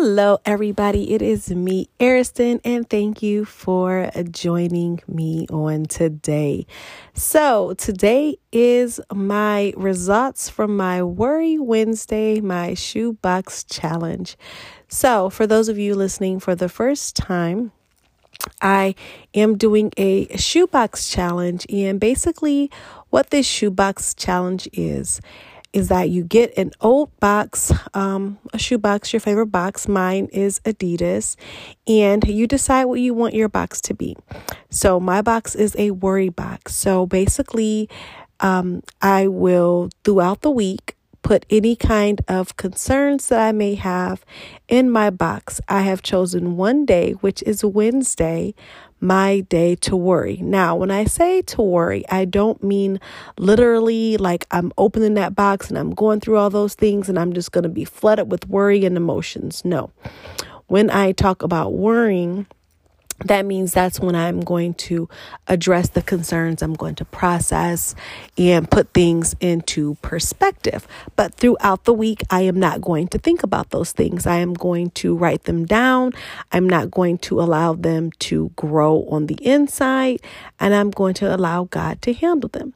Hello, everybody. It is me, Ariston, and thank you for joining me on today. So, today is my results from my Worry Wednesday, my shoebox challenge. So, for those of you listening for the first time, I am doing a shoebox challenge, and basically, what this shoebox challenge is is that you get an old box, um, a shoe box, your favorite box. Mine is Adidas, and you decide what you want your box to be. So my box is a worry box. So basically, um, I will throughout the week put any kind of concerns that I may have in my box. I have chosen one day, which is Wednesday, my day to worry. Now, when I say to worry, I don't mean literally like I'm opening that box and I'm going through all those things and I'm just going to be flooded with worry and emotions. No. When I talk about worrying, that means that's when I'm going to address the concerns, I'm going to process and put things into perspective. But throughout the week, I am not going to think about those things. I am going to write them down. I'm not going to allow them to grow on the inside, and I'm going to allow God to handle them.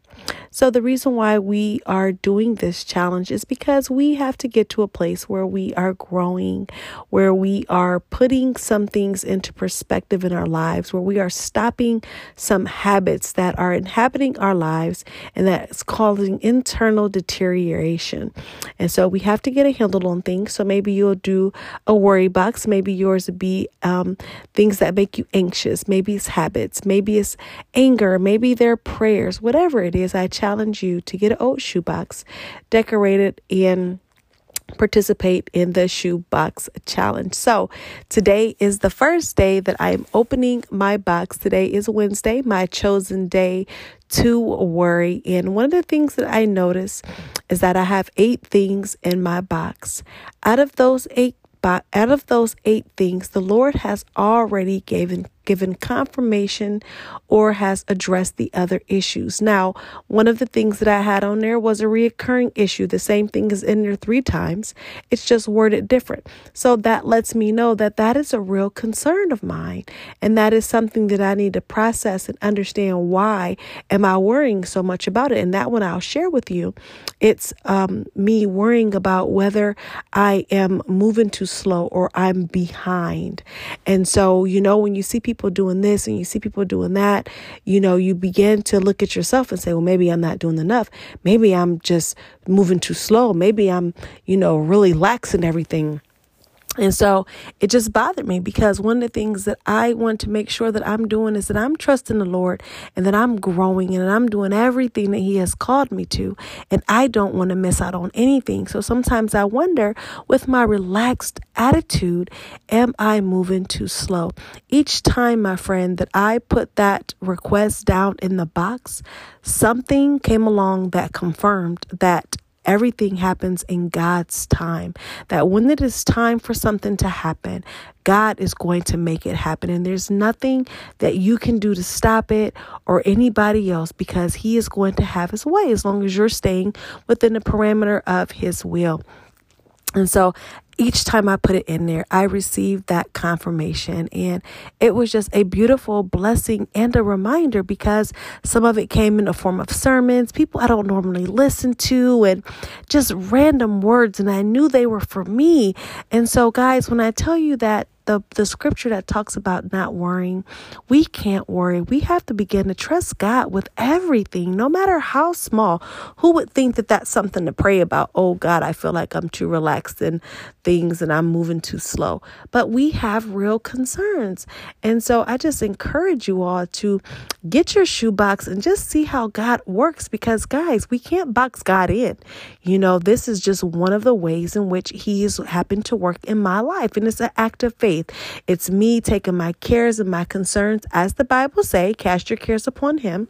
So, the reason why we are doing this challenge is because we have to get to a place where we are growing, where we are putting some things into perspective in our lives, where we are stopping some habits that are inhabiting our lives and that's causing internal deterioration. And so, we have to get a handle on things. So, maybe you'll do a worry box. Maybe yours would be um, things that make you anxious. Maybe it's habits. Maybe it's anger. Maybe they're prayers. Whatever it is I challenge you to get an old shoebox, decorated and participate in the shoebox challenge. So, today is the first day that I am opening my box. Today is Wednesday, my chosen day to worry. And one of the things that I notice is that I have eight things in my box. Out of those eight out of those eight things, the Lord has already given given confirmation or has addressed the other issues. Now, one of the things that I had on there was a reoccurring issue. The same thing is in there three times. It's just worded different. So that lets me know that that is a real concern of mine. And that is something that I need to process and understand why am I worrying so much about it. And that one I'll share with you. It's um, me worrying about whether I am moving too slow or I'm behind. And so, you know, when you see people people doing this and you see people doing that, you know, you begin to look at yourself and say, well, maybe I'm not doing enough. Maybe I'm just moving too slow. Maybe I'm, you know, really lax in everything. And so it just bothered me because one of the things that I want to make sure that I'm doing is that I'm trusting the Lord and that I'm growing and I'm doing everything that He has called me to. And I don't want to miss out on anything. So sometimes I wonder with my relaxed attitude, am I moving too slow? Each time, my friend, that I put that request down in the box, something came along that confirmed that Everything happens in God's time. That when it is time for something to happen, God is going to make it happen. And there's nothing that you can do to stop it or anybody else because He is going to have His way as long as you're staying within the parameter of His will. And so each time I put it in there, I received that confirmation. And it was just a beautiful blessing and a reminder because some of it came in the form of sermons, people I don't normally listen to, and just random words. And I knew they were for me. And so, guys, when I tell you that the, the scripture that talks about not worrying, we can't worry. We have to begin to trust God with everything, no matter how small. Who would think that that's something to pray about? Oh God, I feel like I'm too relaxed in things and I'm moving too slow. But we have real concerns. And so I just encourage you all to get your shoebox and just see how God works because, guys, we can't box God in. You know, this is just one of the ways in which He has happened to work in my life. And it's an act of faith faith. It's me taking my cares and my concerns, as the Bible say, cast your cares upon him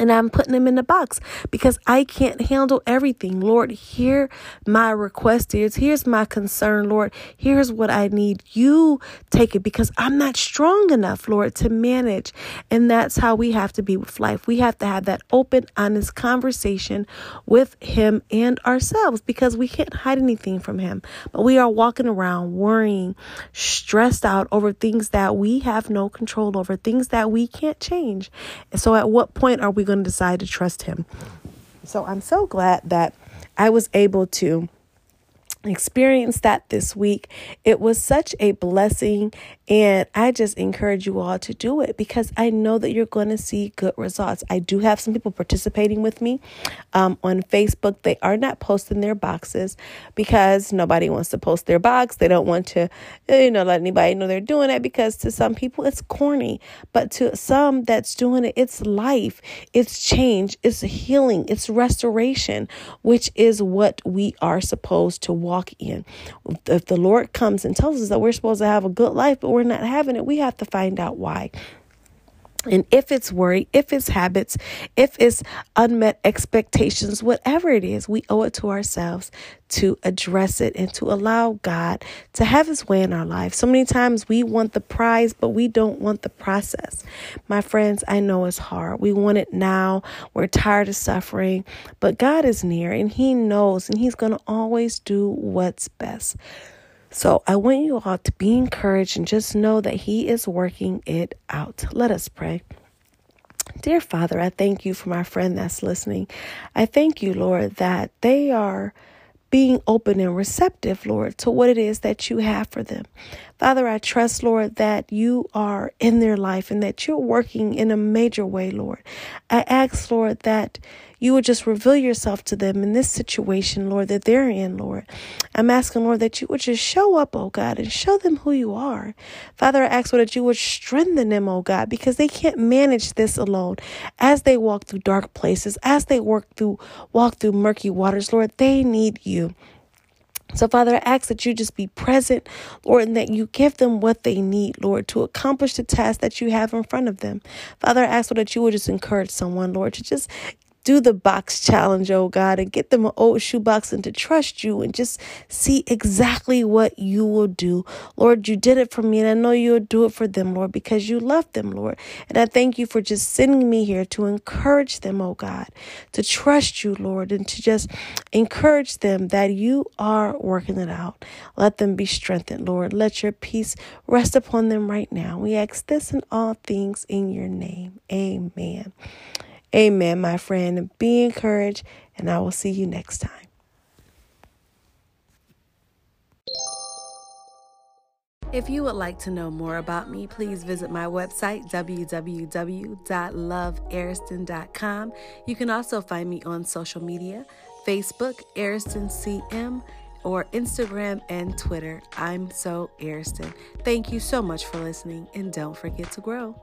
and I'm putting them in the box because I can't handle everything. Lord, hear my request is here's my concern, Lord. Here's what I need. You take it because I'm not strong enough, Lord, to manage. And that's how we have to be with life. We have to have that open, honest conversation with Him and ourselves because we can't hide anything from Him. But we are walking around worrying, stressed out over things that we have no control over, things that we can't change. And so at what point are we going to decide to trust him. So I'm so glad that I was able to experienced that this week. It was such a blessing, and I just encourage you all to do it because I know that you're going to see good results. I do have some people participating with me um, on Facebook. They are not posting their boxes because nobody wants to post their box. They don't want to, you know, let anybody know they're doing it because to some people it's corny, but to some that's doing it, it's life, it's change, it's healing, it's restoration, which is what we are supposed to walk in. If the Lord comes and tells us that we're supposed to have a good life, but we're not having it, we have to find out why. And if it's worry, if it's habits, if it's unmet expectations, whatever it is, we owe it to ourselves to address it and to allow God to have his way in our life. So many times we want the prize, but we don't want the process. My friends, I know it's hard. We want it now. We're tired of suffering, but God is near and he knows and he's going to always do what's best. So I want you all to be encouraged and just know that He is working it out. Let us pray. Dear Father, I thank you for my friend that's listening. I thank you, Lord, that they are being open and receptive, Lord, to what it is that you have for them. Father, I trust, Lord, that you are in their life and that you're working in a major way, Lord. I ask, Lord, that you would just reveal yourself to them in this situation, Lord, that they're in, Lord. I'm asking, Lord, that you would just show up, oh God, and show them who you are. Father, I ask, Lord, that you would strengthen them, oh God, because they can't manage this alone. As they walk through dark places, as they work through, walk through murky waters, Lord, they need you. So, Father, I ask that you just be present, Lord, and that you give them what they need, Lord, to accomplish the task that you have in front of them. Father, I ask, Lord, that you would just encourage someone, Lord, to just do the box challenge, oh God, and get them an old shoebox and to trust you and just see exactly what you will do. Lord, you did it for me, and I know you'll do it for them, Lord, because you love them, Lord. And I thank you for just sending me here to encourage them, oh God, to trust you, Lord, and to just encourage them that you are working it out. Let them be strengthened, Lord. Let your peace rest upon them right now. We ask this in all things in your name. Amen. Amen, my friend. Be encouraged, and I will see you next time. If you would like to know more about me, please visit my website, www.loveariston.com. You can also find me on social media Facebook, Ariston CM, or Instagram and Twitter. I'm so Ariston. Thank you so much for listening, and don't forget to grow.